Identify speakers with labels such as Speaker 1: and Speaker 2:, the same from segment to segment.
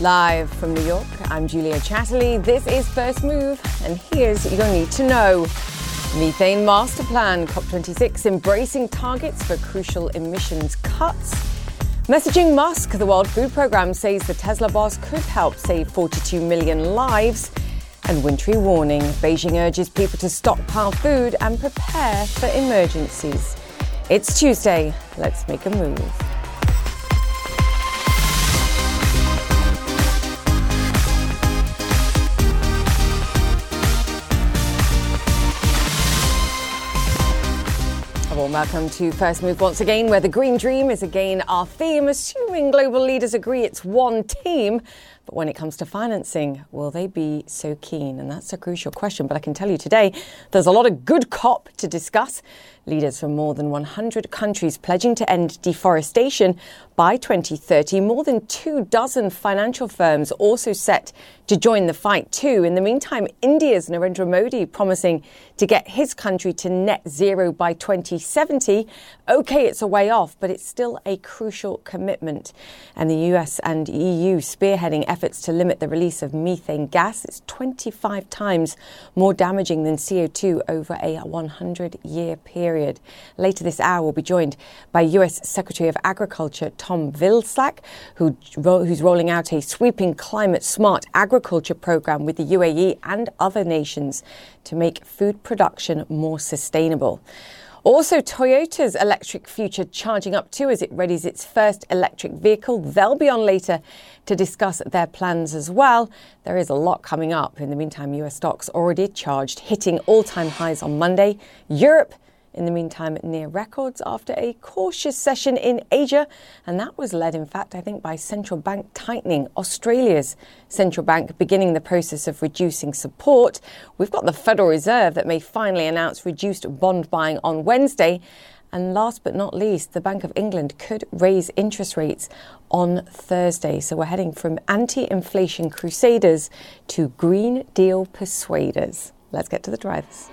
Speaker 1: Live from New York, I'm Julia Chatterley. This is First Move, and here's your need to know. Methane Master Plan, COP26 embracing targets for crucial emissions cuts. Messaging Musk, the World Food Programme says the Tesla boss could help save 42 million lives. And wintry warning Beijing urges people to stockpile food and prepare for emergencies. It's Tuesday. Let's make a move. Welcome to First Move once again, where the Green Dream is again our theme, assuming global leaders agree it's one team. But when it comes to financing, will they be so keen? And that's a crucial question. But I can tell you today, there's a lot of good COP to discuss. Leaders from more than 100 countries pledging to end deforestation by 2030. More than two dozen financial firms also set to join the fight too. In the meantime, India's Narendra Modi promising to get his country to net zero by 2070. Okay, it's a way off, but it's still a crucial commitment. And the US and EU spearheading efforts to limit the release of methane gas. It's 25 times more damaging than CO2 over a 100 year period. Later this hour, we'll be joined by US Secretary of Agriculture Tom Vilsack, who, who's rolling out a sweeping climate smart agriculture program with the UAE and other nations to make food production more sustainable. Also, Toyota's electric future charging up too as it readies its first electric vehicle. They'll be on later to discuss their plans as well. There is a lot coming up. In the meantime, US stocks already charged, hitting all time highs on Monday. Europe in the meantime, near records after a cautious session in Asia. And that was led, in fact, I think, by central bank tightening. Australia's central bank beginning the process of reducing support. We've got the Federal Reserve that may finally announce reduced bond buying on Wednesday. And last but not least, the Bank of England could raise interest rates on Thursday. So we're heading from anti inflation crusaders to Green Deal persuaders. Let's get to the drivers.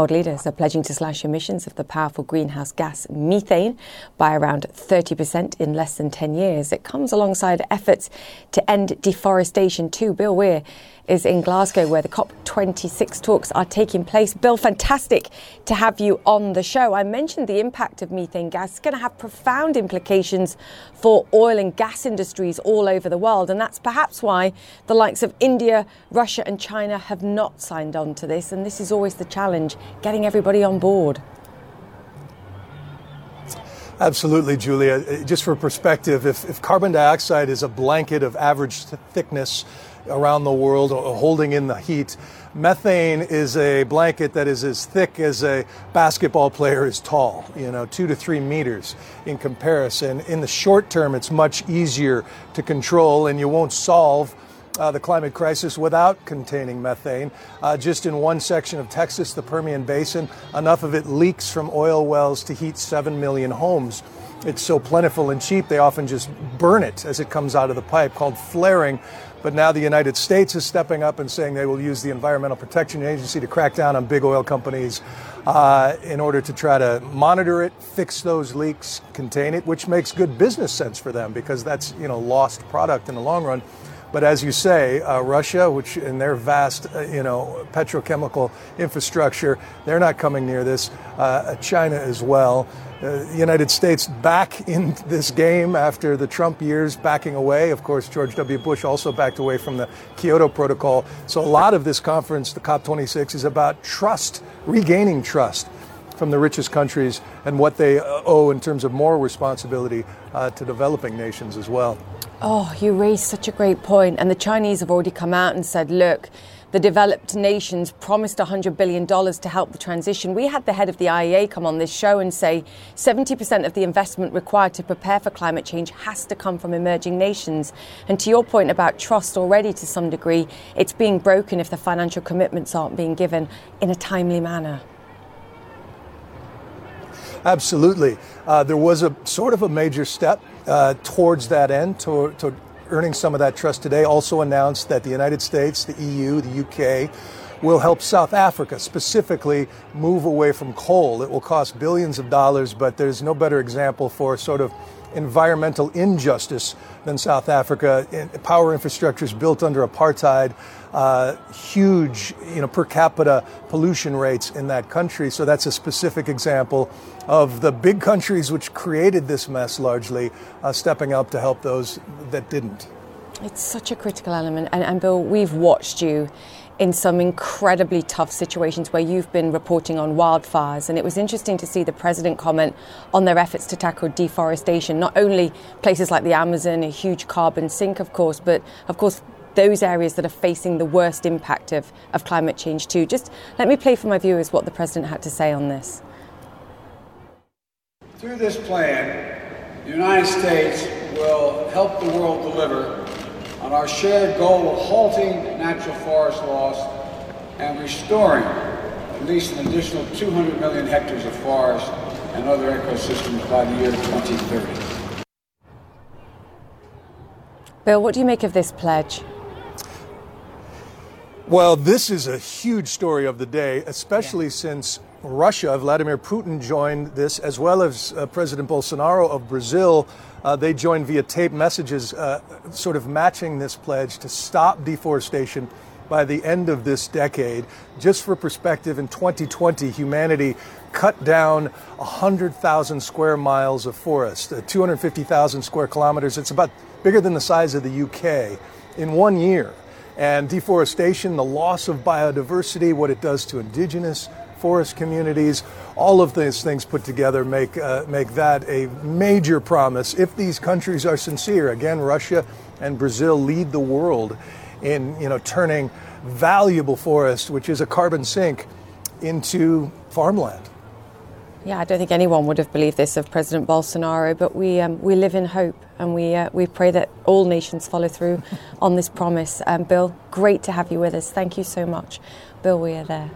Speaker 1: World leaders are pledging to slash emissions of the powerful greenhouse gas methane by around 30% in less than 10 years. It comes alongside efforts to end deforestation too. Bill Weir is in Glasgow where the COP26 talks are taking place. Bill, fantastic to have you on the show. I mentioned the impact of methane gas. It's going to have profound implications for oil and gas industries all over the world. And that's perhaps why the likes of India, Russia, and China have not signed on to this. And this is always the challenge getting everybody on board.
Speaker 2: Absolutely, Julia. Uh, just for perspective, if, if carbon dioxide is a blanket of average thickness, around the world holding in the heat. Methane is a blanket that is as thick as a basketball player is tall, you know, two to three meters in comparison. In the short term, it's much easier to control, and you won't solve uh, the climate crisis without containing methane. Uh, just in one section of Texas, the Permian Basin, enough of it leaks from oil wells to heat 7 million homes. It's so plentiful and cheap, they often just burn it as it comes out of the pipe, called flaring. But now the United States is stepping up and saying they will use the Environmental Protection Agency to crack down on big oil companies uh, in order to try to monitor it, fix those leaks, contain it, which makes good business sense for them because that's you know lost product in the long run. But as you say, uh, Russia, which in their vast, uh, you know, petrochemical infrastructure, they're not coming near this. Uh, China as well. Uh, the United States back in this game after the Trump years backing away. Of course, George W. Bush also backed away from the Kyoto Protocol. So a lot of this conference, the COP26, is about trust, regaining trust from the richest countries and what they owe in terms of moral responsibility uh, to developing nations as well.
Speaker 1: Oh, you raised such a great point. And the Chinese have already come out and said, look, the developed nations promised $100 billion to help the transition. We had the head of the IEA come on this show and say 70% of the investment required to prepare for climate change has to come from emerging nations. And to your point about trust already to some degree, it's being broken if the financial commitments aren't being given in a timely manner.
Speaker 2: Absolutely. Uh, there was a sort of a major step uh, towards that end, to, to earning some of that trust today, also announced that the United States, the EU, the UK, will help South Africa specifically move away from coal. It will cost billions of dollars, but there's no better example for sort of environmental injustice than South Africa. Power infrastructure is built under apartheid, uh, huge, you know, per capita pollution rates in that country. So that's a specific example of the big countries which created this mess largely uh, stepping up to help those that didn't.
Speaker 1: It's such a critical element. And, and Bill, we've watched you in some incredibly tough situations where you've been reporting on wildfires. And it was interesting to see the president comment on their efforts to tackle deforestation, not only places like the Amazon, a huge carbon sink, of course, but of course, those areas that are facing the worst impact of, of climate change, too. Just let me play for my viewers what the president had to say on this.
Speaker 3: Through this plan, the United States will help the world deliver on our shared goal of halting natural forest loss and restoring at least an additional 200 million hectares of forest and other ecosystems by the year 2030.
Speaker 1: Bill, what do you make of this pledge?
Speaker 2: Well, this is a huge story of the day, especially yeah. since Russia, Vladimir Putin joined this, as well as uh, President Bolsonaro of Brazil. Uh, they joined via tape messages, uh, sort of matching this pledge to stop deforestation by the end of this decade. Just for perspective, in 2020, humanity cut down 100,000 square miles of forest, uh, 250,000 square kilometers. It's about bigger than the size of the UK in one year. And deforestation, the loss of biodiversity, what it does to indigenous forest communities, all of these things put together make, uh, make that a major promise. If these countries are sincere, again, Russia and Brazil lead the world in you know, turning valuable forest, which is a carbon sink, into farmland.
Speaker 1: Yeah, I don't think anyone would have believed this of President Bolsonaro, but we, um, we live in hope and we, uh, we pray that all nations follow through on this promise. Um, Bill, great to have you with us. Thank you so much. Bill, we are there.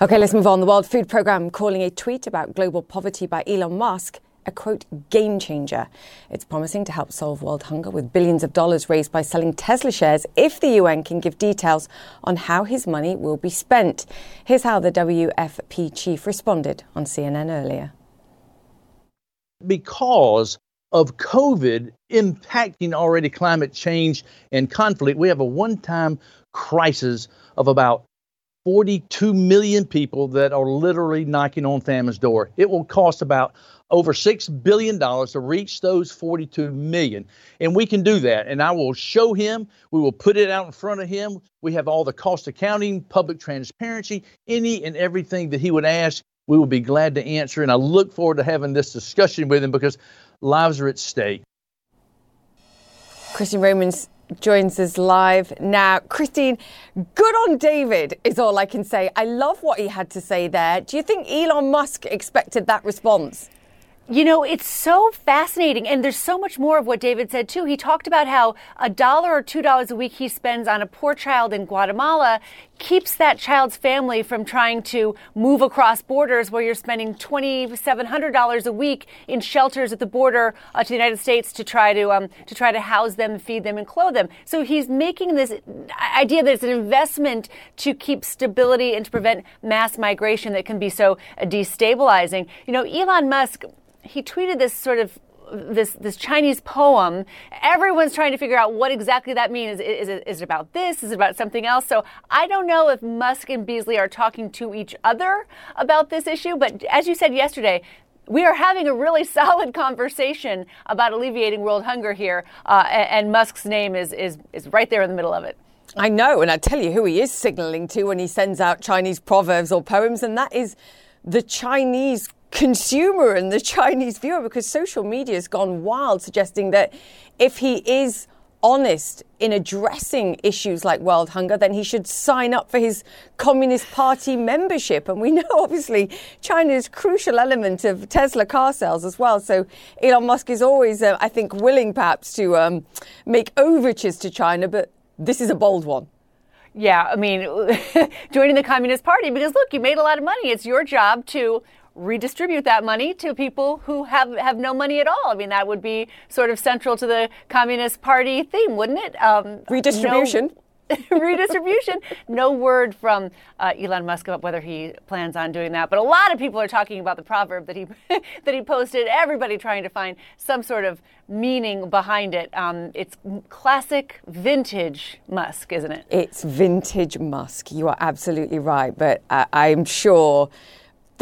Speaker 1: Okay, let's move on. The World Food Programme calling a tweet about global poverty by Elon Musk a quote game changer. It's promising to help solve world hunger with billions of dollars raised by selling Tesla shares if the UN can give details on how his money will be spent. Here's how the WFP chief responded on CNN earlier.
Speaker 4: Because of COVID impacting already climate change and conflict, we have a one time crisis of about 42 million people that are literally knocking on famine's door. It will cost about over $6 billion to reach those 42 million. And we can do that. And I will show him, we will put it out in front of him. We have all the cost accounting, public transparency, any and everything that he would ask. We will be glad to answer. And I look forward to having this discussion with him because lives are at stake.
Speaker 1: Christine Romans joins us live now. Christine, good on David is all I can say. I love what he had to say there. Do you think Elon Musk expected that response?
Speaker 5: You know, it's so fascinating. And there's so much more of what David said, too. He talked about how a dollar or two dollars a week he spends on a poor child in Guatemala keeps that child's family from trying to move across borders where you're spending $2,700 a week in shelters at the border uh, to the United States to try to, um, to try to house them, feed them, and clothe them. So he's making this idea that it's an investment to keep stability and to prevent mass migration that can be so destabilizing. You know, Elon Musk he tweeted this sort of this this Chinese poem. Everyone's trying to figure out what exactly that means. Is, is, it, about this? Is it about something else? So I don't know if Musk and Beasley are talking to each other about this issue. But as you said yesterday, we are having a really solid conversation about alleviating world hunger here, uh, and, and Musk's name is, is is right there in the middle of it.
Speaker 1: I know, and I tell you who he is signaling to when he sends out Chinese proverbs or poems, and that is the Chinese consumer and the Chinese viewer because social media has gone wild, suggesting that if he is honest in addressing issues like world hunger, then he should sign up for his Communist Party membership. And we know, obviously, China is a crucial element of Tesla car sales as well. So Elon Musk is always, uh, I think, willing perhaps to um, make overtures to China, but this is a bold one.
Speaker 5: Yeah, I mean, joining the Communist Party because look, you made a lot of money. It's your job to redistribute that money to people who have, have no money at all. I mean, that would be sort of central to the Communist Party theme, wouldn't it?
Speaker 1: Um, Redistribution.
Speaker 5: No, redistribution. No word from uh, Elon Musk about whether he plans on doing that. But a lot of people are talking about the proverb that he that he posted. Everybody trying to find some sort of meaning behind it. Um, it's classic vintage Musk, isn't it?
Speaker 1: It's vintage Musk. You are absolutely right. But uh, I'm sure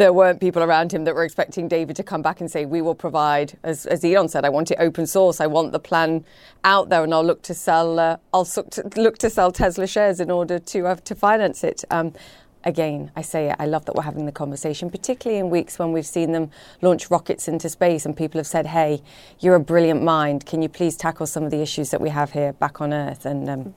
Speaker 1: there weren't people around him that were expecting David to come back and say, "We will provide." As, as Elon said, "I want it open source. I want the plan out there, and I'll look to sell. Uh, I'll look to sell Tesla shares in order to uh, to finance it." Um, again, I say it, I love that we're having the conversation, particularly in weeks when we've seen them launch rockets into space and people have said, hey, you're a brilliant mind. Can you please tackle some of the issues that we have here back on Earth? And um,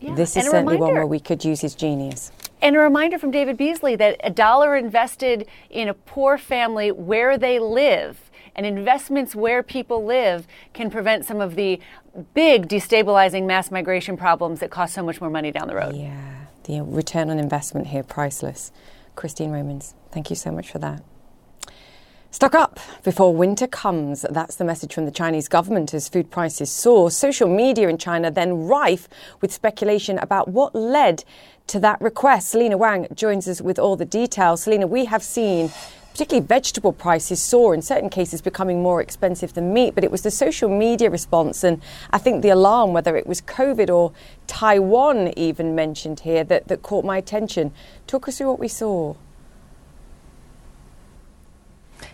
Speaker 1: yeah. this is and certainly reminder, one where we could use his genius.
Speaker 5: And a reminder from David Beasley that a dollar invested in a poor family where they live and investments where people live can prevent some of the big destabilizing mass migration problems that cost so much more money down the road.
Speaker 1: Yeah the return on investment here priceless. Christine Romans, thank you so much for that. Stock up before winter comes. That's the message from the Chinese government as food prices soar. Social media in China then rife with speculation about what led to that request. Selena Wang joins us with all the details. Selena, we have seen particularly vegetable prices soar, in certain cases becoming more expensive than meat. But it was the social media response and I think the alarm, whether it was COVID or Taiwan even mentioned here, that, that caught my attention. Talk us through what we saw.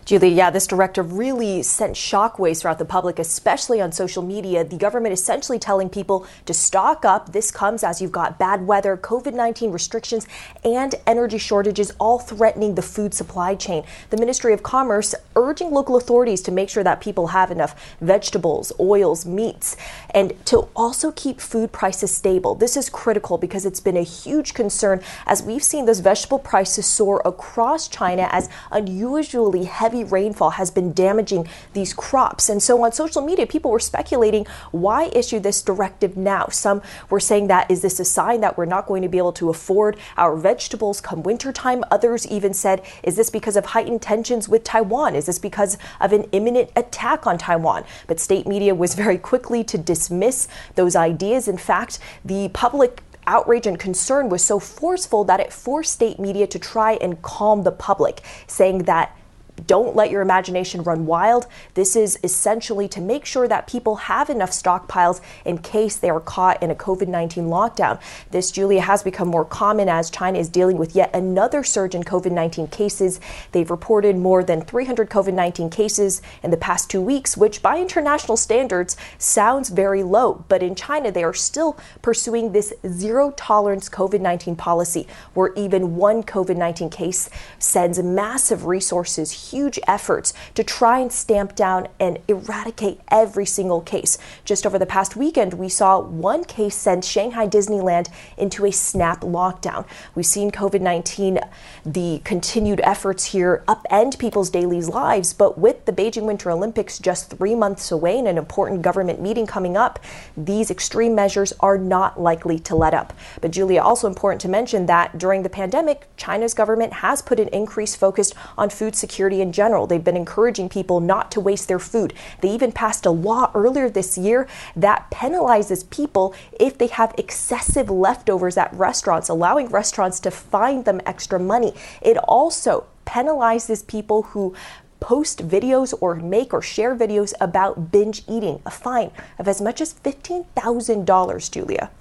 Speaker 6: Julie, yeah, this directive really sent shockwaves throughout the public, especially on social media. The government essentially telling people to stock up. This comes as you've got bad weather, COVID 19 restrictions, and energy shortages all threatening the food supply chain. The Ministry of Commerce urging local authorities to make sure that people have enough vegetables, oils, meats, and to also keep food prices stable. This is critical because it's been a huge concern as we've seen those vegetable prices soar across China as unusually heavy heavy rainfall has been damaging these crops. And so on social media, people were speculating why issue this directive now? Some were saying that is this a sign that we're not going to be able to afford our vegetables come wintertime? Others even said, is this because of heightened tensions with Taiwan? Is this because of an imminent attack on Taiwan? But state media was very quickly to dismiss those ideas. In fact, the public outrage and concern was so forceful that it forced state media to try and calm the public, saying that don't let your imagination run wild. This is essentially to make sure that people have enough stockpiles in case they are caught in a COVID 19 lockdown. This, Julia, has become more common as China is dealing with yet another surge in COVID 19 cases. They've reported more than 300 COVID 19 cases in the past two weeks, which by international standards sounds very low. But in China, they are still pursuing this zero tolerance COVID 19 policy, where even one COVID 19 case sends massive resources huge efforts to try and stamp down and eradicate every single case. Just over the past weekend, we saw one case send Shanghai Disneyland into a snap lockdown. We've seen COVID 19, the continued efforts here upend people's daily lives, but with the Beijing Winter Olympics just three months away and an important government meeting coming up, these extreme measures are not likely to let up. But, Julia, also important to mention that during the pandemic, China's government has put an increased focus on food security in general. They've been encouraging people not to waste their food. They even passed a law earlier this year that penalizes people if they have excessive leftovers at restaurants, allowing restaurants to fine them extra money. It also penalizes people who post videos or make or share videos about binge eating, a fine of as much as $15,000, Julia.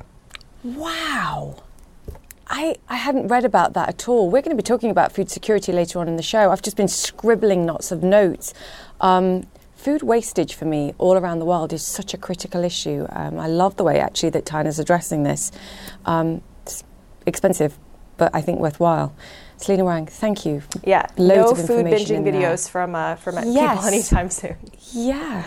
Speaker 1: Wow. I, I hadn't read about that at all. We're going to be talking about food security later on in the show. I've just been scribbling lots of notes. Um, food wastage for me all around the world is such a critical issue. Um, I love the way actually that China's addressing this. Um, it's expensive, but I think worthwhile. Selena Wang, thank you.
Speaker 6: Yeah, Loads no food binging videos from uh, from yes. people anytime soon.
Speaker 1: Yeah.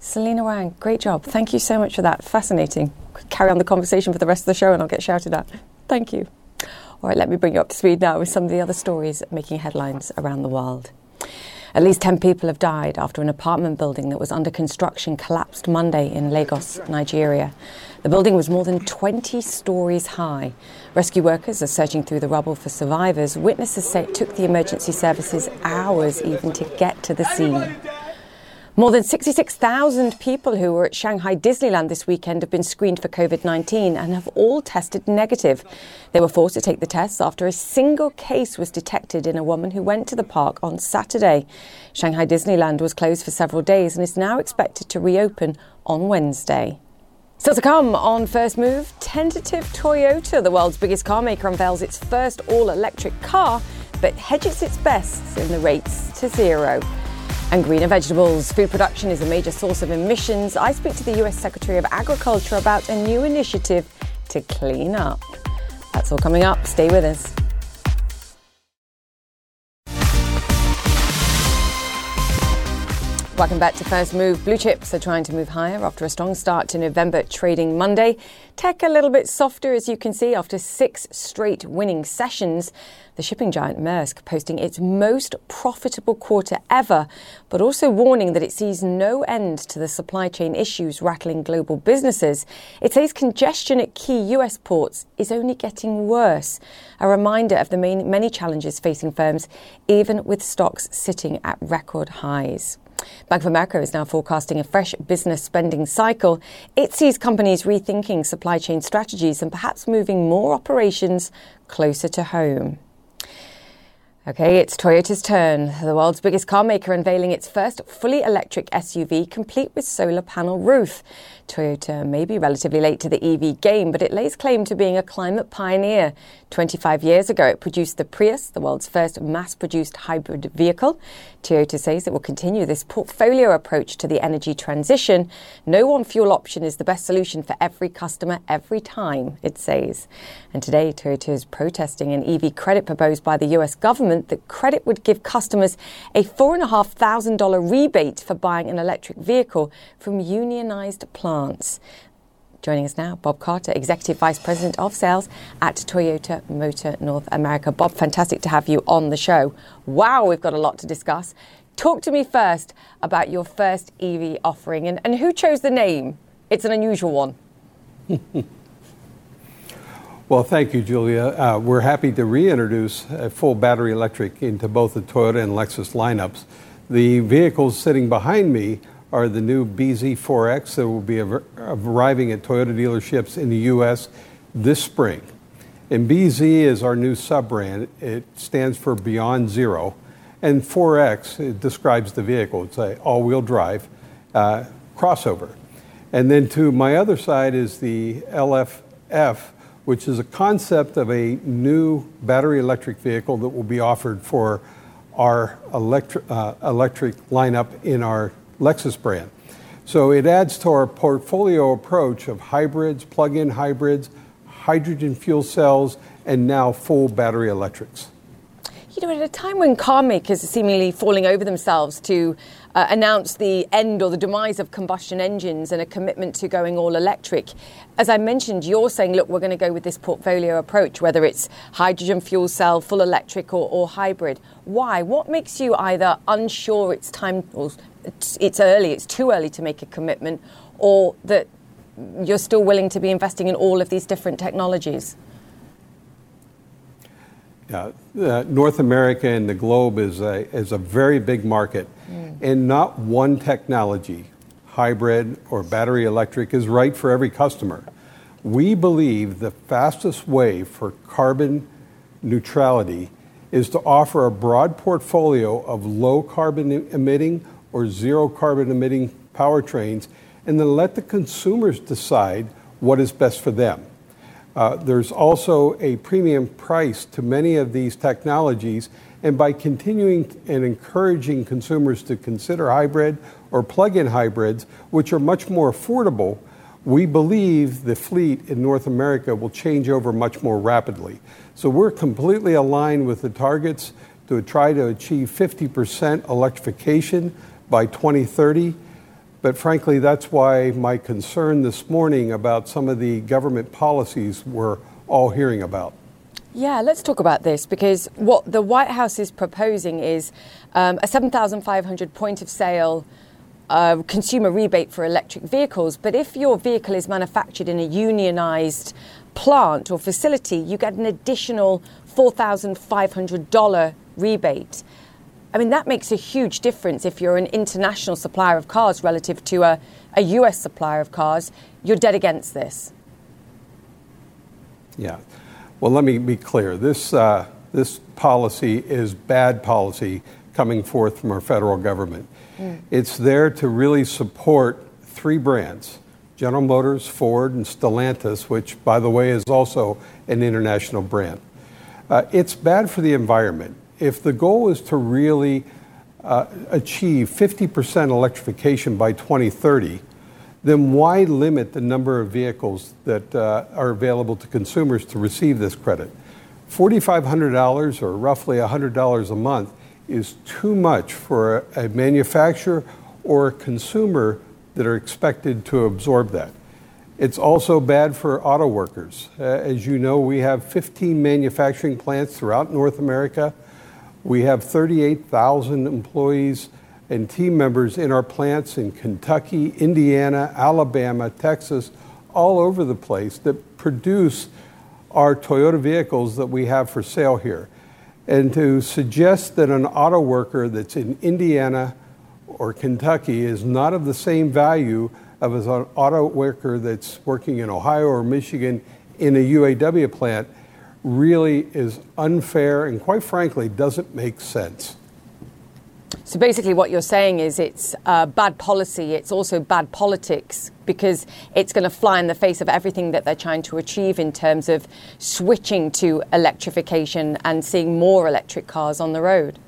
Speaker 1: Selena Wang, great job. Thank you so much for that. Fascinating. Carry on the conversation for the rest of the show and I'll get shouted at. Thank you. All right, let me bring you up to speed now with some of the other stories making headlines around the world. At least 10 people have died after an apartment building that was under construction collapsed Monday in Lagos, Nigeria. The building was more than 20 stories high. Rescue workers are searching through the rubble for survivors. Witnesses say it took the emergency services hours even to get to the scene. More than 66,000 people who were at Shanghai Disneyland this weekend have been screened for COVID 19 and have all tested negative. They were forced to take the tests after a single case was detected in a woman who went to the park on Saturday. Shanghai Disneyland was closed for several days and is now expected to reopen on Wednesday. Still to come on First Move, tentative Toyota, the world's biggest car maker, unveils its first all electric car, but hedges its bets in the rates to zero and greener vegetables. Food production is a major source of emissions. I speak to the US Secretary of Agriculture about a new initiative to clean up. That's all coming up. Stay with us. Welcome back to First Move. Blue chips are trying to move higher after a strong start to November trading Monday. Tech a little bit softer, as you can see, after six straight winning sessions. The shipping giant Maersk posting its most profitable quarter ever, but also warning that it sees no end to the supply chain issues rattling global businesses. It says congestion at key US ports is only getting worse. A reminder of the main, many challenges facing firms, even with stocks sitting at record highs. Bank of America is now forecasting a fresh business spending cycle. It sees companies rethinking supply chain strategies and perhaps moving more operations closer to home. Okay, it's Toyota's turn. The world's biggest car maker unveiling its first fully electric SUV complete with solar panel roof. Toyota may be relatively late to the EV game, but it lays claim to being a climate pioneer. 25 years ago, it produced the Prius, the world's first mass produced hybrid vehicle. Toyota says it will continue this portfolio approach to the energy transition. No one fuel option is the best solution for every customer every time, it says. And today, Toyota is protesting an EV credit proposed by the US government that credit would give customers a $4,500 rebate for buying an electric vehicle from unionized plants. Joining us now, Bob Carter, Executive Vice President of Sales at Toyota Motor North America. Bob, fantastic to have you on the show. Wow, we've got a lot to discuss. Talk to me first about your first EV offering and, and who chose the name? It's an unusual one.
Speaker 7: well, thank you, Julia. Uh, we're happy to reintroduce a full battery electric into both the Toyota and Lexus lineups. The vehicles sitting behind me are the new BZ4X that will be arriving at Toyota dealerships in the U.S. this spring. And BZ is our new sub brand. It stands for Beyond Zero. And 4X it describes the vehicle. It's an all wheel drive uh, crossover. And then to my other side is the LFF, which is a concept of a new battery electric vehicle that will be offered for our electric, uh, electric lineup in our Lexus brand. So it adds to our portfolio approach of hybrids, plug in hybrids, hydrogen fuel cells, and now full battery electrics.
Speaker 1: You know, at a time when car makers are seemingly falling over themselves to uh, announce the end or the demise of combustion engines and a commitment to going all electric, as I mentioned, you're saying, look, we're going to go with this portfolio approach, whether it's hydrogen fuel cell, full electric, or, or hybrid. Why? What makes you either unsure it's time or it's, it's early, it's too early to make a commitment, or that you're still willing to be investing in all of these different technologies?
Speaker 7: Uh, North America and the globe is a, is a very big market, mm. and not one technology, hybrid or battery electric, is right for every customer. We believe the fastest way for carbon neutrality is to offer a broad portfolio of low carbon emitting or zero carbon emitting powertrains, and then let the consumers decide what is best for them. Uh, there's also a premium price to many of these technologies, and by continuing and encouraging consumers to consider hybrid or plug in hybrids, which are much more affordable, we believe the fleet in North America will change over much more rapidly. So we're completely aligned with the targets to try to achieve 50% electrification by 2030 but frankly, that's why my concern this morning about some of the government policies we're all hearing about.
Speaker 1: Yeah, let's talk about this because what the White House is proposing is um, a 7,500 point of sale uh, consumer rebate for electric vehicles. But if your vehicle is manufactured in a unionized plant or facility, you get an additional $4,500 rebate. I mean, that makes a huge difference if you're an international supplier of cars relative to a, a US supplier of cars. You're dead against this.
Speaker 7: Yeah. Well, let me be clear. This, uh, this policy is bad policy coming forth from our federal government. Mm. It's there to really support three brands General Motors, Ford, and Stellantis, which, by the way, is also an international brand. Uh, it's bad for the environment. If the goal is to really uh, achieve 50% electrification by 2030, then why limit the number of vehicles that uh, are available to consumers to receive this credit? $4,500 or roughly $100 a month is too much for a, manufacturer or a consumer that are expected to absorb that. It's also bad for auto workers. Uh, as you know, we have 15 manufacturing plants throughout North America. We have 38,000 employees and team members in our plants in Kentucky, Indiana, Alabama, Texas, all over the place that produce our Toyota vehicles that we have for sale here. And to suggest that an auto worker that's in Indiana or Kentucky is not of the same value of an auto worker that's working in Ohio or Michigan in a UAW plant really is unfair and, quite frankly, doesn't make sense.
Speaker 1: So basically, what you're saying is it's uh, bad policy, it's also bad politics because it's going to fly in the face of everything that they're trying to achieve in terms of switching to electrification and seeing more electric cars on the road.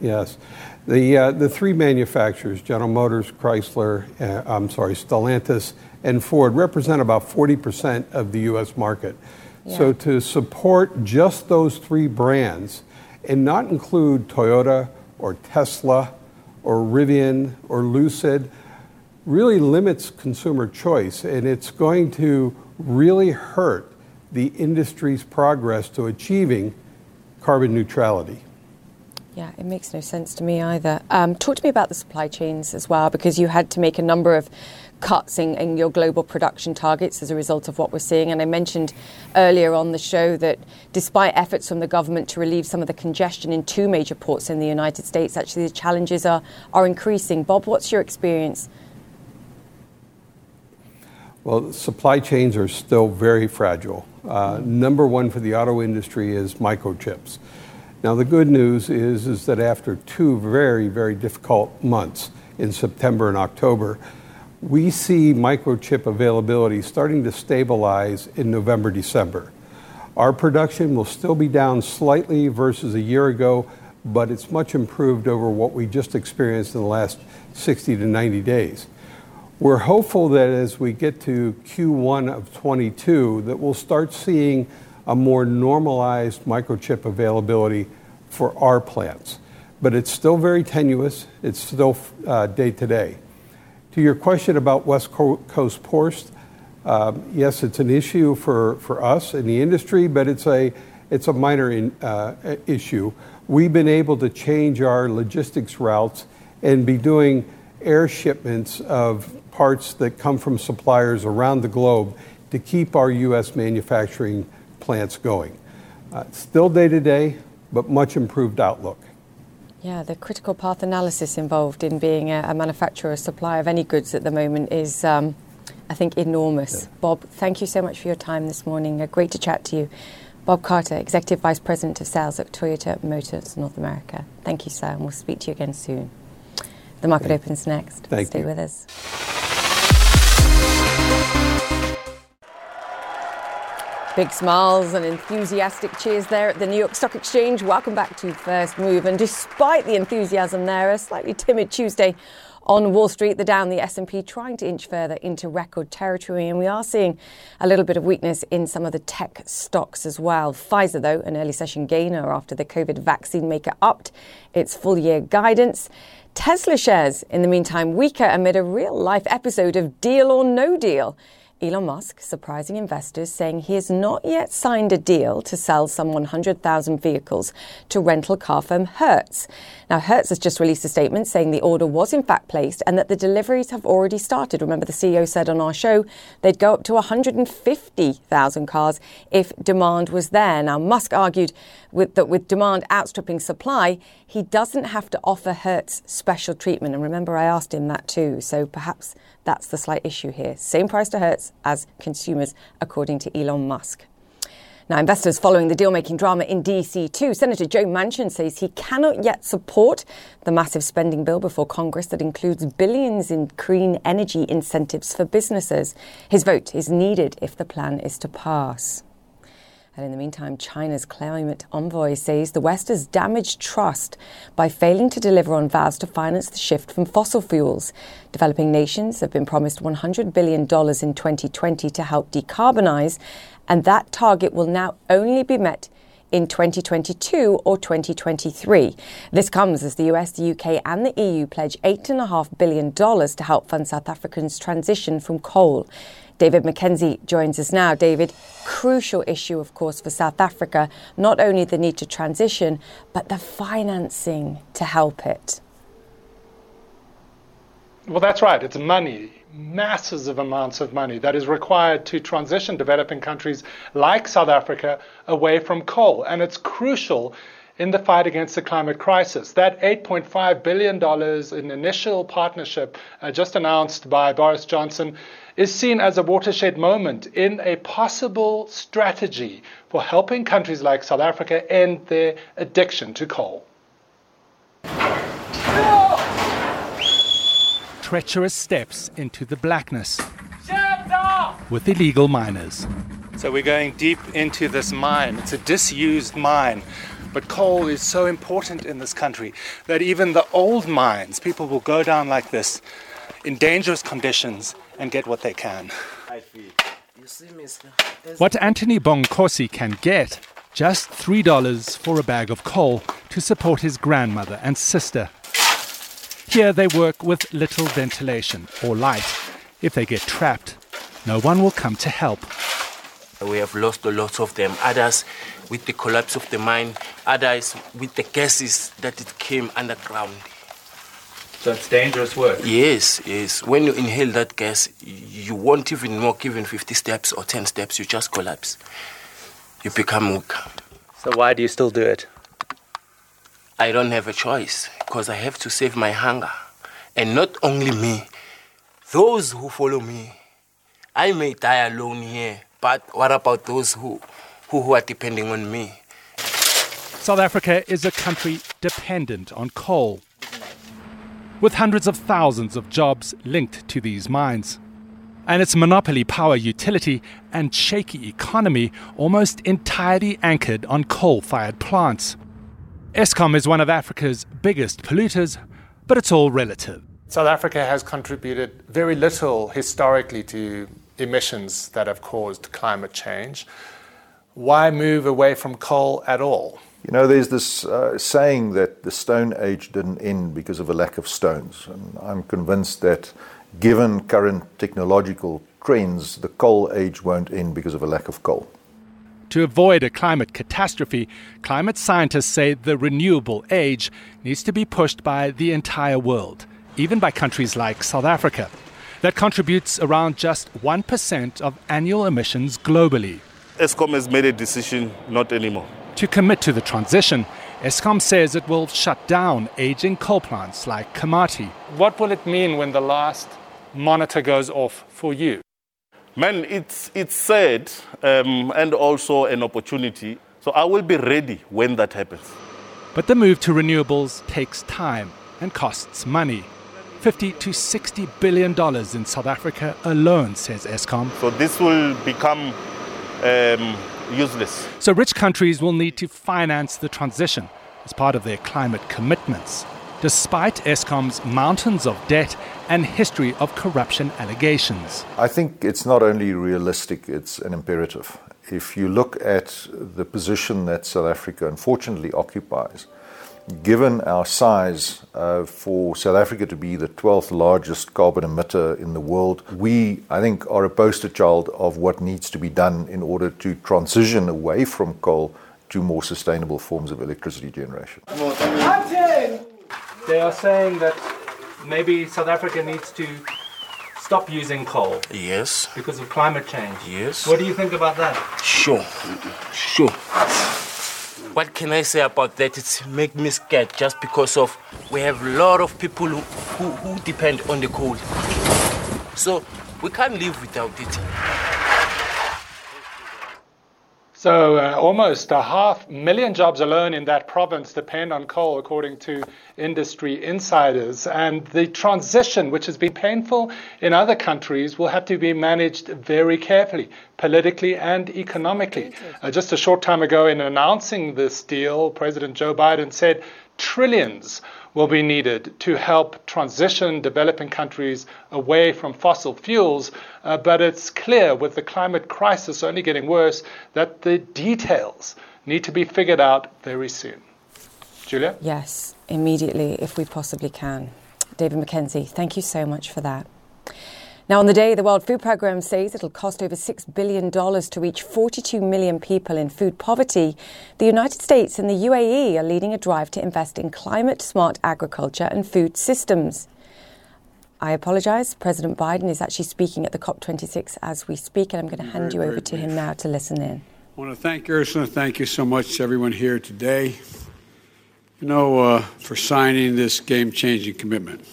Speaker 7: Yes. The, uh, the three manufacturers, General Motors, Chrysler, uh, I'm sorry, Stellantis, and Ford, represent about 40% of the U.S. market. Yeah. So to support just those three brands and not include Toyota or Tesla or Rivian or Lucid really limits consumer choice and it's going to really hurt the industry's progress to achieving carbon neutrality.
Speaker 1: Yeah, it makes no sense to me either. Um, talk to me about the supply chains as well, because you had to make a number of cuts in, in, your global production targets as a result of what we're seeing. And I mentioned earlier on the show that despite efforts from the government to relieve some of the congestion in two major ports in the United States, actually the challenges are, are increasing. Bob, what's your experience?
Speaker 7: Well, supply chains are still very fragile. Uh, number one for the auto industry is microchips. Now, the good news is, is that after two very, very difficult months in September and October, we see microchip availability starting to stabilize in November, December. Our production will still be down slightly versus a year ago, but it's much improved over what we just experienced in the last 60 to 90 days. We're hopeful that as we get to Q1 of 22 that we'll start seeing a more normalized microchip availability for our plants. But it's still very tenuous. It's still uh, day to day. To your question about West Coast ports, um, yes, it's an issue for, for us in the industry, but it's a, it's a minor in, uh, issue. We've been able to change our logistics routes and be doing air shipments of parts that come from suppliers around the globe to keep our U.S. manufacturing plants going. Uh, still day to day, but much improved outlook.
Speaker 1: Yeah, the critical path analysis involved in being a, a manufacturer or supplier of any goods at the moment is, um, I think, enormous. Yeah. Bob, thank you so much for your time this morning. Uh, great to chat to you. Bob Carter, Executive Vice President of Sales at Toyota Motors North America. Thank you, sir, and we'll speak to you again soon. The market Thank opens next.
Speaker 7: Thank
Speaker 1: Stay
Speaker 7: you.
Speaker 1: with us. Big smiles and enthusiastic cheers there at the New York Stock Exchange. Welcome back to First Move. And despite the enthusiasm there, a slightly timid Tuesday on Wall Street, the down the S&P trying to inch further into record territory, and we are seeing a little bit of weakness in some of the tech stocks as well. Pfizer, though, an early session gainer after the COVID vaccine maker upped its full year guidance. Tesla shares, in the meantime, weaker amid a real life episode of deal or no deal. Elon Musk surprising investors, saying he has not yet signed a deal to sell some 100,000 vehicles to rental car firm Hertz. Now, Hertz has just released a statement saying the order was in fact placed and that the deliveries have already started. Remember, the CEO said on our show they'd go up to 150,000 cars if demand was there. Now, Musk argued with, that with demand outstripping supply, he doesn't have to offer Hertz special treatment. And remember, I asked him that too. So perhaps that's the slight issue here. Same price to Hertz as consumers, according to Elon Musk. Now, investors following the deal making drama in DC too. Senator Joe Manchin says he cannot yet support the massive spending bill before Congress that includes billions in clean energy incentives for businesses. His vote is needed if the plan is to pass. And in the meantime, China's climate envoy says the West has damaged trust by failing to deliver on vows to finance the shift from fossil fuels. Developing nations have been promised $100 billion in 2020 to help decarbonize, and that target will now only be met in 2022 or 2023. This comes as the US, the UK, and the EU pledge $8.5 billion to help fund South Africans' transition from coal. David McKenzie joins us now. David, crucial issue, of course, for South Africa, not only the need to transition, but the financing to help it.
Speaker 8: Well, that's right. It's money masses of amounts of money that is required to transition developing countries like South Africa away from coal. And it's crucial in the fight against the climate crisis. That $8.5 billion in initial partnership uh, just announced by Boris Johnson is seen as a watershed moment in a possible strategy for helping countries like South Africa end their addiction to coal.
Speaker 9: treacherous steps into the blackness with illegal miners.
Speaker 8: So we're going deep into this mine. It's a disused mine. But coal is so important in this country that even the old mines, people will go down like this in dangerous conditions and get what they can.
Speaker 9: What Anthony Bonkosi can get just $3 for a bag of coal to support his grandmother and sister here they work with little ventilation or light. If they get trapped, no one will come to help.
Speaker 10: We have lost a lot of them. Others with the collapse of the mine, others with the gases that it came underground.
Speaker 8: So it's dangerous work?
Speaker 10: Yes, yes. When you inhale that gas, you won't even walk even 50 steps or 10 steps, you just collapse. You become weak.
Speaker 8: So why do you still do it?
Speaker 10: I don't have a choice because I have to save my hunger. And not only me, those who follow me. I may die alone here, but what about those who, who, who are depending on me?
Speaker 9: South Africa is a country dependent on coal, with hundreds of thousands of jobs linked to these mines. And its monopoly power utility and shaky economy almost entirely anchored on coal fired plants. Eskom is one of Africa's biggest polluters, but it's all relative.
Speaker 8: South Africa has contributed very little historically to emissions that have caused climate change. Why move away from coal at all?
Speaker 11: You know, there's this uh, saying that the Stone Age didn't end because of a lack of stones. And I'm convinced that given current technological trends, the coal age won't end because of a lack of coal.
Speaker 9: To avoid a climate catastrophe, climate scientists say the renewable age needs to be pushed by the entire world, even by countries like South Africa. That contributes around just 1% of annual emissions globally.
Speaker 12: Eskom has made a decision not anymore.
Speaker 9: To commit to the transition, Eskom says it will shut down aging coal plants like Komati.
Speaker 8: What will it mean when the last monitor goes off for you?
Speaker 12: Man, it's, it's sad um, and also an opportunity. So I will be ready when that happens.
Speaker 9: But the move to renewables takes time and costs money. 50 to 60 billion dollars in South Africa alone, says Eskom.
Speaker 12: So this will become um, useless.
Speaker 9: So rich countries will need to finance the transition as part of their climate commitments despite Eskom's mountains of debt and history of corruption allegations.
Speaker 11: I think it's not only realistic, it's an imperative. If you look at the position that South Africa unfortunately occupies, given our size uh, for South Africa to be the 12th largest carbon emitter in the world, we, I think, are a poster child of what needs to be done in order to transition away from coal to more sustainable forms of electricity generation.
Speaker 8: They are saying that maybe South Africa needs to stop using coal.
Speaker 10: Yes.
Speaker 8: Because of climate change.
Speaker 10: Yes.
Speaker 8: What do you think about that?
Speaker 10: Sure. Sure. What can I say about that? It's make me scared just because of we have a lot of people who, who, who depend on the coal. So we can't live without it.
Speaker 8: So, uh, almost a half million jobs alone in that province depend on coal, according to industry insiders. And the transition, which has been painful in other countries, will have to be managed very carefully, politically and economically. Uh, just a short time ago, in announcing this deal, President Joe Biden said trillions will be needed to help transition developing countries away from fossil fuels. Uh, but it's clear with the climate crisis only getting worse that the details need to be figured out very soon. Julia?
Speaker 1: Yes, immediately, if we possibly can. David McKenzie, thank you so much for that. Now, on the day, the World Food Programme says it'll cost over $6 billion to reach 42 million people in food poverty. The United States and the UAE are leading a drive to invest in climate smart agriculture and food systems. I apologise. President Biden is actually speaking at the COP26 as we speak, and I'm going to hand
Speaker 13: very,
Speaker 1: you over to him now to listen in.
Speaker 13: I want to thank Ursula. Thank you so much to everyone here today, you know, uh, for signing this game changing commitment.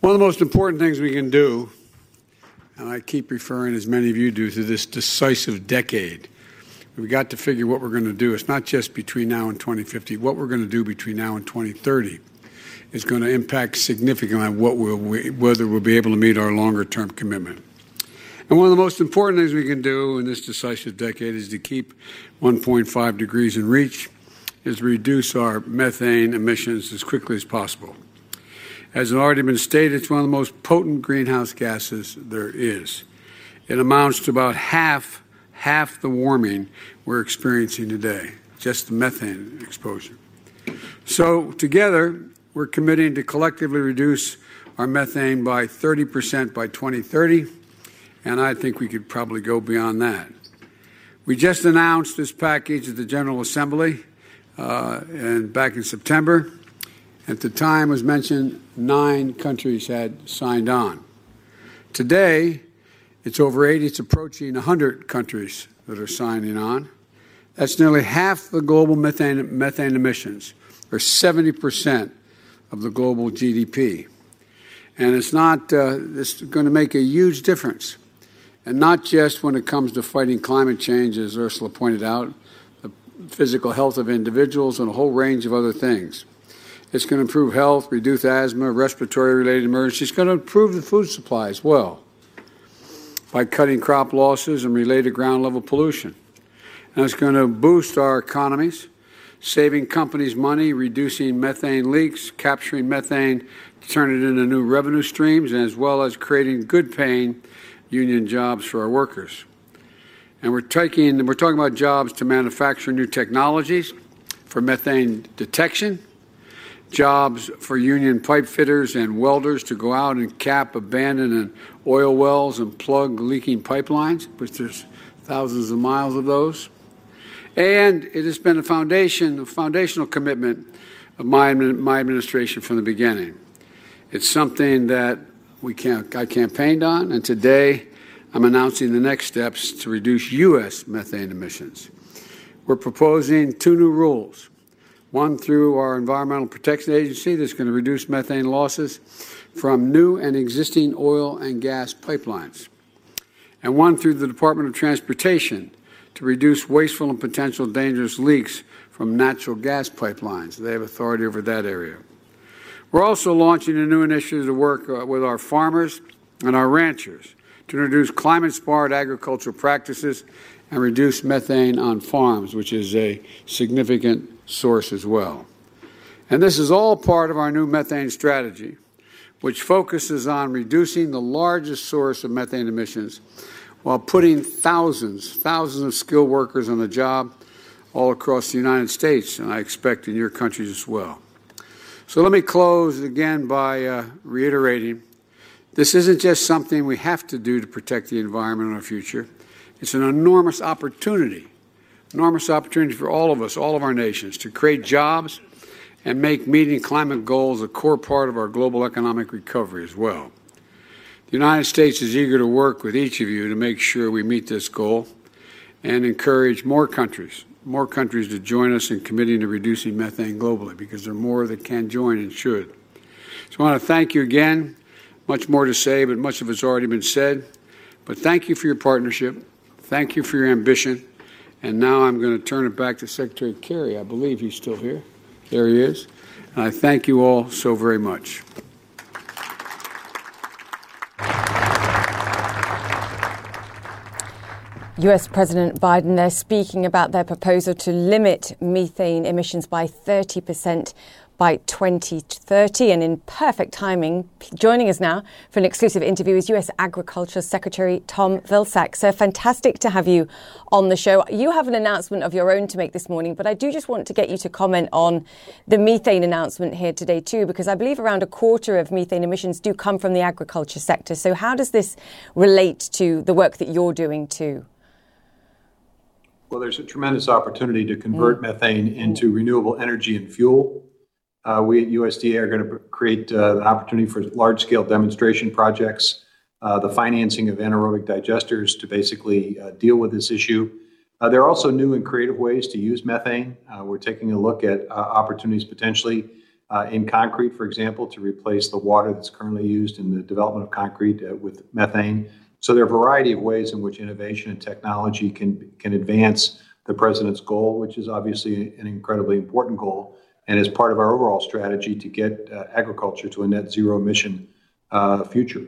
Speaker 13: One of the most important things we can do, and I keep referring, as many of you do, to this decisive decade. We've got to figure what we're going to do. It's not just between now and 2050. What we're going to do between now and 2030 is going to impact significantly on what we'll, whether we'll be able to meet our longer term commitment. And one of the most important things we can do in this decisive decade is to keep 1.5 degrees in reach, is reduce our methane emissions as quickly as possible. As has already been stated, it's one of the most potent greenhouse gases there is. It amounts to about half half the warming we're experiencing today, just the methane exposure. So together, we're committing to collectively reduce our methane by 30% by 2030, and I think we could probably go beyond that. We just announced this package at the General Assembly uh, and back in September. At the time, was mentioned, nine countries had signed on. Today, it's over 80, it's approaching 100 countries that are signing on. That's nearly half the global methane, methane emissions, or 70% of the global GDP. And it's not, uh, it's going to make a huge difference. And not just when it comes to fighting climate change, as Ursula pointed out, the physical health of individuals, and a whole range of other things. It's going to improve health, reduce asthma, respiratory related emergencies. It's going to improve the food supply as well by cutting crop losses and related ground level pollution. And it's going to boost our economies, saving companies money, reducing methane leaks, capturing methane to turn it into new revenue streams, as well as creating good paying union jobs for our workers. And we're taking we're talking about jobs to manufacture new technologies for methane detection jobs for union pipe fitters and welders to go out and cap abandoned oil wells and plug leaking pipelines, which there's thousands of miles of those. And it has been a foundation, a foundational commitment of my, my administration from the beginning. It's something that we can I campaigned on, and today I'm announcing the next steps to reduce U.S. methane emissions. We're proposing two new rules one through our Environmental Protection Agency that's going to reduce methane losses from new and existing oil and gas pipelines, and one through the Department of Transportation to reduce wasteful and potential dangerous leaks from natural gas pipelines. They have authority over that area. We're also launching a new initiative to work uh, with our farmers and our ranchers to introduce climate smart agricultural practices and reduce methane on farms, which is a significant source as well. And this is all part of our new methane strategy, which focuses on reducing the largest source of methane emissions while putting thousands, thousands of skilled workers on the job all across the United States, and I expect in your countries as well. So let me close again by uh, reiterating this isn't just something we have to do to protect the environment and our future. It's an enormous opportunity enormous opportunity for all of us, all of our nations, to create jobs and make meeting climate goals a core part of our global economic recovery as well. The United States is eager to work with each of you to make sure we meet this goal and encourage more countries, more countries to join us in committing to reducing methane globally because there are more that can join and should. So I want to thank you again. Much more to say, but much of it's already been said. But thank you for your partnership. Thank you for your ambition. And now I'm going to turn it back to Secretary Kerry. I believe he's still here. There he is. And I thank you all so very much.
Speaker 1: US President Biden, they're speaking about their proposal to limit methane emissions by 30% by 2030. And in perfect timing, joining us now for an exclusive interview is US Agriculture Secretary Tom Vilsack. So fantastic to have you on the show. You have an announcement of your own to make this morning, but I do just want to get you to comment on the methane announcement here today, too, because I believe around a quarter of methane emissions do come from the agriculture sector. So, how does this relate to the work that you're doing, too?
Speaker 14: Well, there's a tremendous opportunity to convert mm. methane into renewable energy and fuel. Uh, we at USDA are going to create uh, an opportunity for large scale demonstration projects, uh, the financing of anaerobic digesters to basically uh, deal with this issue. Uh, there are also new and creative ways to use methane. Uh, we're taking a look at opportunities potentially in concrete, for example, to replace the water that's currently used in the development of concrete with methane. So there are a variety of ways in which innovation and technology can, can advance the president's goal, which is obviously an incredibly important goal, and is part of our overall strategy to get uh, agriculture to a net zero emission uh, future.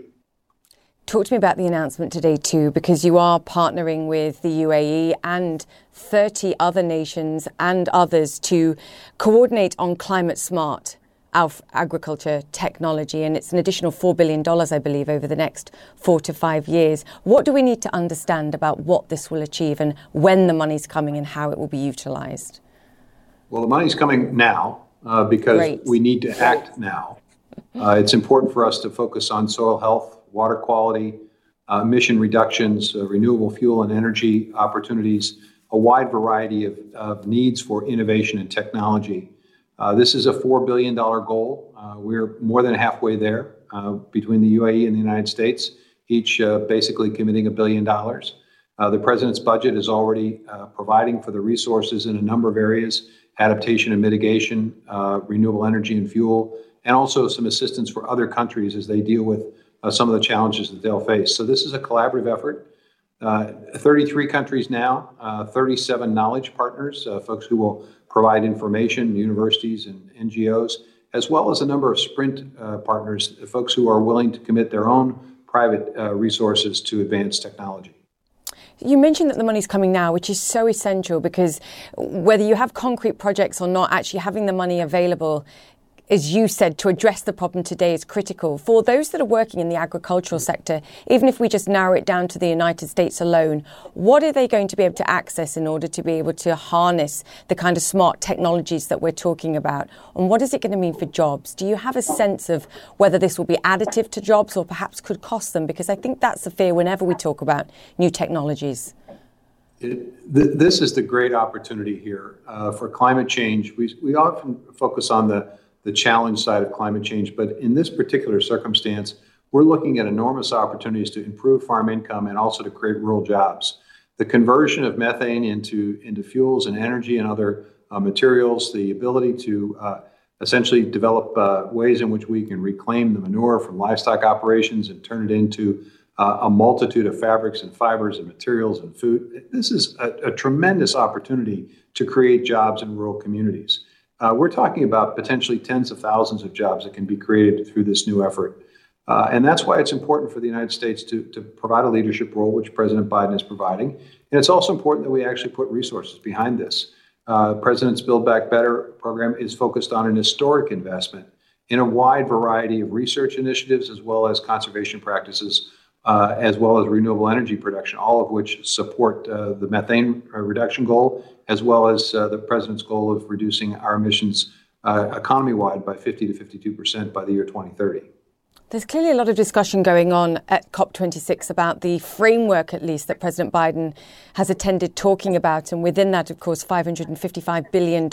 Speaker 1: Talk to me about the announcement today, too, because you are partnering with the UAE and 30 other nations and others to coordinate on climate smart agriculture technology, and it's an additional $4 billion, I believe, over the next four to five years. What do we need to understand about what this will achieve and when the money's coming and how it will be utilized?
Speaker 14: Well, the money's coming now uh, because Great. we need to act now. Uh, it's important for us to focus on soil health, water quality, uh, emission reductions, uh, renewable fuel and energy opportunities, a wide variety of, of needs for innovation and technology. Uh, this is a $4 billion goal. Uh, we're more than halfway there uh, between the UAE and the United States, each uh, basically committing a billion dollars. Uh, the president's budget is already uh, providing for the resources in a number of areas adaptation and mitigation, uh, renewable energy and fuel, and also some assistance for other countries as they deal with uh, some of the challenges that they'll face. So, this is a collaborative effort. Uh, 33 countries now, 37 knowledge partners, folks who will provide information, universities and NGOs, as well as a number of sprint uh, partners, folks who are willing to commit their own private uh, resources to advance technology.
Speaker 1: You mentioned that the money's coming now, which is so essential because whether you have concrete projects or not, actually having the money available as you said, to address the problem today is critical. For those that are working in the agricultural sector, even if we just narrow it down to the United States alone, what are they going to be able to access in order to be able to harness the kind of smart technologies that we're talking about? And what is it going to mean for jobs? Do you have a sense of whether this will be additive to jobs or perhaps could cost them? Because I think that's the fear whenever we talk about new technologies.
Speaker 14: It, th- this is the great opportunity here uh, for climate change. We, we often focus on the the challenge side of climate change. But in this particular circumstance, we're looking at enormous opportunities to improve farm income and also to create rural jobs. The conversion of methane into, into fuels and energy and other uh, materials, the ability to uh, essentially develop uh, ways in which we can reclaim the manure from livestock operations and turn it into uh, a multitude of fabrics and fibers and materials and food. This is a, a tremendous opportunity to create jobs in rural communities. Uh, we're talking about potentially tens of thousands of jobs that can be created through this new effort. Uh, and that's why it's important for the United States to, to provide a leadership role, which President Biden is providing. And it's also important that we actually put resources behind this. Uh, President's Build Back Better program is focused on an historic investment in a wide variety of research initiatives as well as conservation practices uh, as well as renewable energy production, all of which support uh, the methane uh, reduction goal, as well as uh, the president's goal of reducing our emissions uh, economy wide by 50 to 52 percent by the year 2030.
Speaker 1: There's clearly a lot of discussion going on at COP26 about the framework, at least, that President Biden has attended talking about. And within that, of course, $555 billion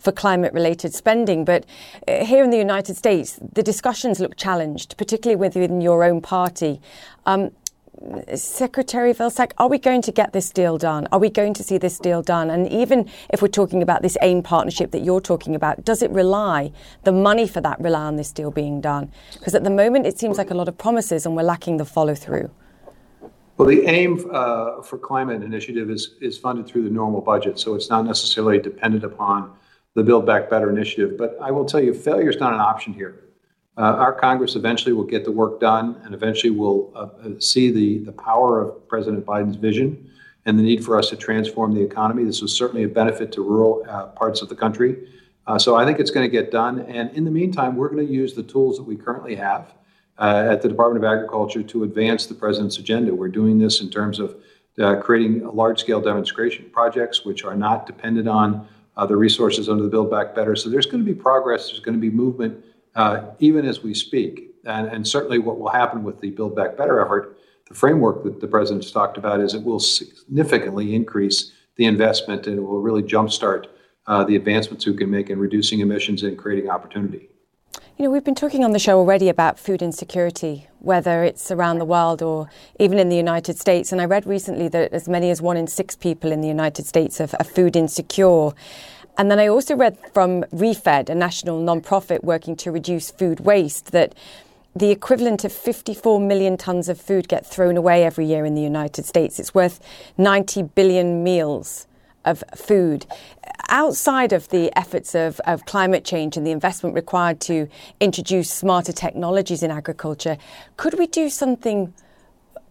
Speaker 1: for climate related spending. But uh, here in the United States, the discussions look challenged, particularly within your own party. Um, Secretary Vilsack, are we going to get this deal done? Are we going to see this deal done? And even if we're talking about this AIM partnership that you're talking about, does it rely, the money for that rely on this deal being done? Because at the moment it seems like a lot of promises and we're lacking the follow through.
Speaker 14: Well, the AIM uh, for Climate initiative is, is funded through the normal budget, so it's not necessarily dependent upon the Build Back Better initiative. But I will tell you, failure is not an option here. Uh, our Congress eventually will get the work done and eventually will uh, uh, see the, the power of President Biden's vision and the need for us to transform the economy. This was certainly a benefit to rural uh, parts of the country. Uh, so I think it's going to get done. And in the meantime, we're going to use the tools that we currently have uh, at the Department of Agriculture to advance the president's agenda. We're doing this in terms of creating large scale demonstration projects, which are not dependent on the resources under the Build Back Better. So there's going to be progress, there's going to be movement uh, even as we speak. And, and, certainly, what will happen with the Build Back Better effort, the framework that the president's talked about, is it will significantly increase the investment and it will really jumpstart uh, the advancements we can make in reducing emissions and creating opportunity.
Speaker 1: You know, we've been talking on the show already about food insecurity, whether it's around the world or even in the United States. And I read recently that as many as one in six people in the United States are, are food insecure. And then I also read from ReFed, a national nonprofit working to reduce food waste, that the equivalent of 54 million tons of food get thrown away every year in the United States. It's worth 90 billion meals of food. Outside of the efforts of, of climate change and the investment required to introduce smarter technologies in agriculture, could we do something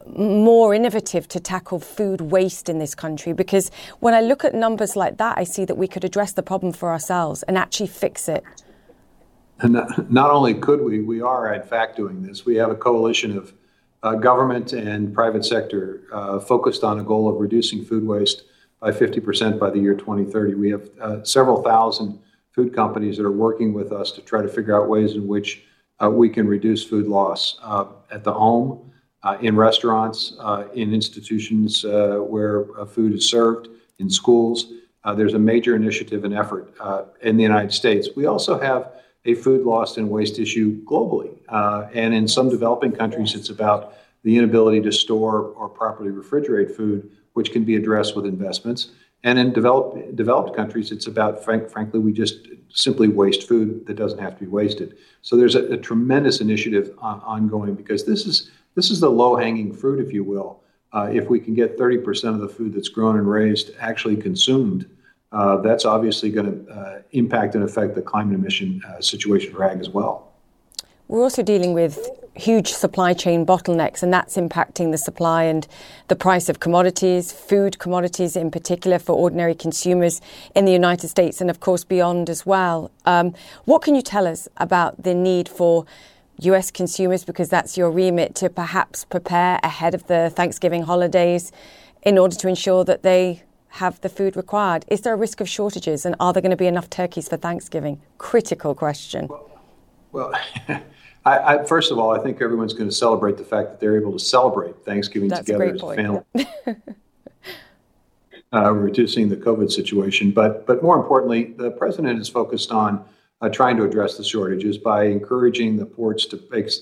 Speaker 1: more innovative to tackle food waste in this country because when I look at numbers like that, I see that we could address the problem for ourselves and actually fix it.
Speaker 14: And not only could we, we are in fact doing this. We have a coalition of uh, government and private sector uh, focused on a goal of reducing food waste by 50% by the year 2030. We have uh, several thousand food companies that are working with us to try to figure out ways in which uh, we can reduce food loss uh, at the home uh, in restaurants, uh, in institutions uh, where food is served, in schools. there's a major initiative and effort in the United States. We also have a food loss and waste issue globally. and in some developing countries, it's about the inability to store or properly refrigerate food, which can be addressed with investments. And in developed developed countries, it's about frank, frankly, we just simply waste food that doesn't have to be wasted. So there's a, a tremendous initiative uh, ongoing because this is this is the low hanging fruit, if you will. Uh, if we can get 30% of the food that's grown and raised actually consumed, uh, that's obviously going to uh, impact and affect the climate emission uh, situation for ag as well.
Speaker 1: We're also dealing with huge supply chain bottlenecks, and that's impacting the supply and the price of commodities, food commodities in particular for ordinary consumers in the United States and, of course, beyond as well. Um, what can you tell us about the need for US consumers, because that's your remit, to perhaps prepare ahead of the Thanksgiving holidays in order to ensure that they have the food required? Is there a risk of shortages, and are there going to be enough turkeys for Thanksgiving? Critical question.
Speaker 14: Well, well I, I, first of all, I think everyone's going to celebrate the fact that they're able to celebrate Thanksgiving
Speaker 1: that's
Speaker 14: together
Speaker 1: as
Speaker 14: a family. uh, reducing the COVID situation, but but more importantly, the president is focused on uh, trying to address the shortages by encouraging the ports to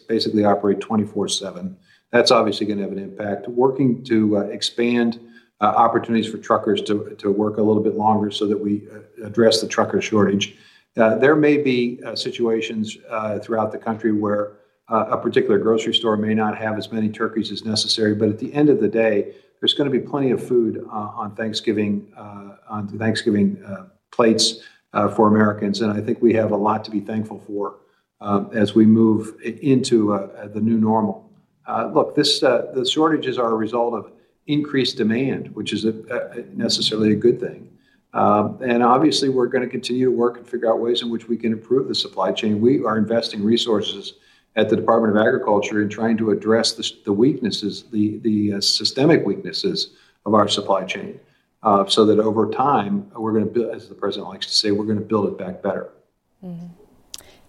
Speaker 14: basically operate 24 7. That's obviously going to have an impact. Working to uh, expand uh, opportunities for truckers to, to work a little bit longer so that we uh, address the trucker shortage. Uh, there may be uh, situations throughout the country where a particular grocery store may not have as many turkeys as necessary, but at the end of the day, there's going to be plenty of food on Thanksgiving on Thanksgiving plates uh, for Americans. And I think we have a lot to be thankful for um, as we move into uh, the new normal. Uh, look, this uh, the shortages are a result of increased demand, which is a, a necessarily a good thing. Um, and obviously, we're going to continue to work and figure out ways in which we can improve the supply chain. We are investing resources at the Department of Agriculture in trying to address the, the weaknesses, the, the uh, systemic weaknesses of our supply chain uh, so that over time, we're going to build, as the president likes to say, we're going to build it back better.
Speaker 1: Mm-hmm.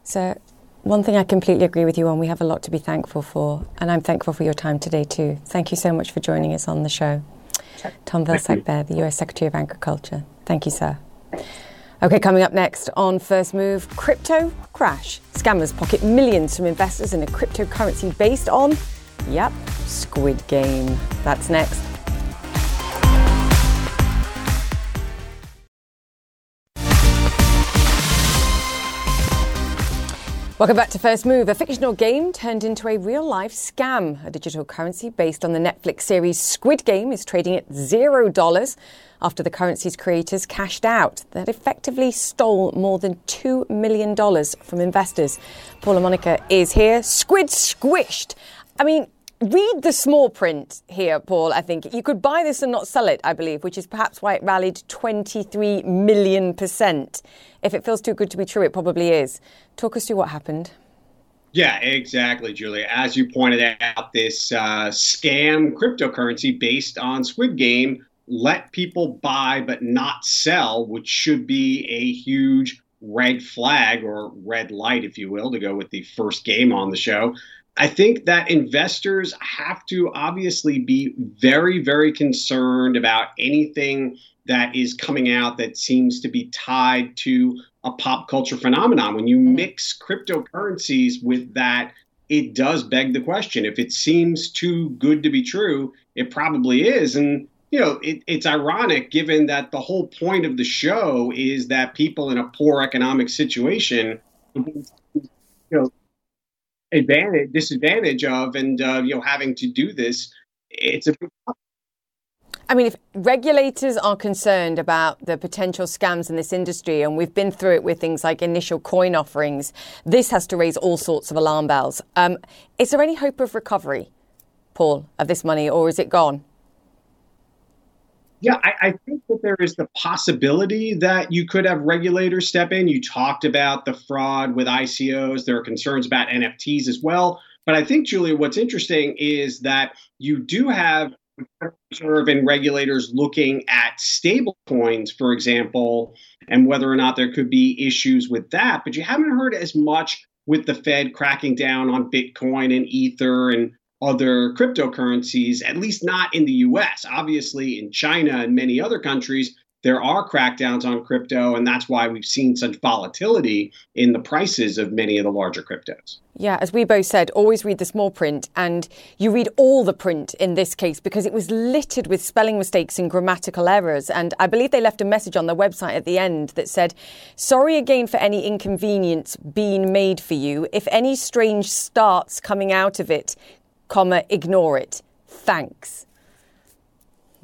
Speaker 1: So, one thing I completely agree with you on, we have a lot to be thankful for, and I'm thankful for your time today too. Thank you so much for joining us on the show. Tom Vilsack there, the US Secretary of Agriculture. Thank you, sir. Okay, coming up next on First Move, crypto crash. Scammers pocket millions from investors in a cryptocurrency based on Yep, Squid Game. That's next. Welcome back to First Move. A fictional game turned into a real life scam. A digital currency based on the Netflix series Squid Game is trading at zero dollars after the currency's creators cashed out. That effectively stole more than $2 million from investors. Paul La Monica is here. Squid squished. I mean, read the small print here, Paul. I think you could buy this and not sell it, I believe, which is perhaps why it rallied 23 million percent. If it feels too good to be true, it probably is. Talk us through what happened.
Speaker 15: Yeah, exactly, Julia. As you pointed out, this uh, scam cryptocurrency based on Squid Game let people buy but not sell, which should be a huge red flag or red light, if you will, to go with the first game on the show. I think that investors have to obviously be very, very concerned about anything that is coming out that seems to be tied to a pop culture phenomenon. When you mm-hmm. mix cryptocurrencies with that, it does beg the question. If it seems too good to be true, it probably is. And, you know, it, it's ironic given that the whole point of the show is that people in a poor economic situation, you know, advantage, disadvantage of, and, uh, you know, having to do this. It's a
Speaker 1: I mean, if regulators are concerned about the potential scams in this industry, and we've been through it with things like initial coin offerings, this has to raise all sorts of alarm bells. Um, is there any hope of recovery, Paul, of this money, or is it gone?
Speaker 15: Yeah, I, I, think that there is the possibility that you could have regulators step in. You talked about the fraud with ICOs. There are concerns about NFTs as well. But I think, Julia, what's interesting is that you do have And regulators looking at stable coins, for example, and whether or not there could be issues with that. But you haven't heard as much with the Fed cracking down on Bitcoin and Ether and other cryptocurrencies, at least not in the US. Obviously, in China and many other countries, there are crackdowns on crypto, and that's why we've seen such volatility in the prices of many of the larger cryptos.
Speaker 1: Yeah, as we both said, always read the small print, and you read all the print in this case because it was littered with spelling mistakes and grammatical errors. And I believe they left a message on their website at the end that said, Sorry again for any inconvenience being made for you. If any strange starts coming out of it, comma, ignore it. Thanks.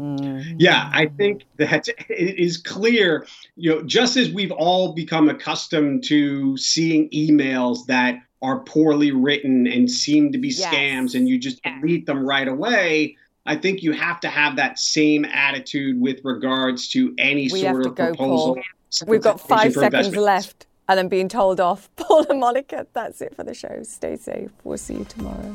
Speaker 1: Mm-hmm.
Speaker 15: Yeah, I think that it is clear, you know, just as we've all become accustomed to seeing emails that are poorly written and seem to be yes. scams and you just delete them right away, I think you have to have that same attitude with regards to any we sort of proposal.
Speaker 1: We've got five seconds left and then being told off. Paul La Monica, that's it for the show. Stay safe. We'll see you tomorrow.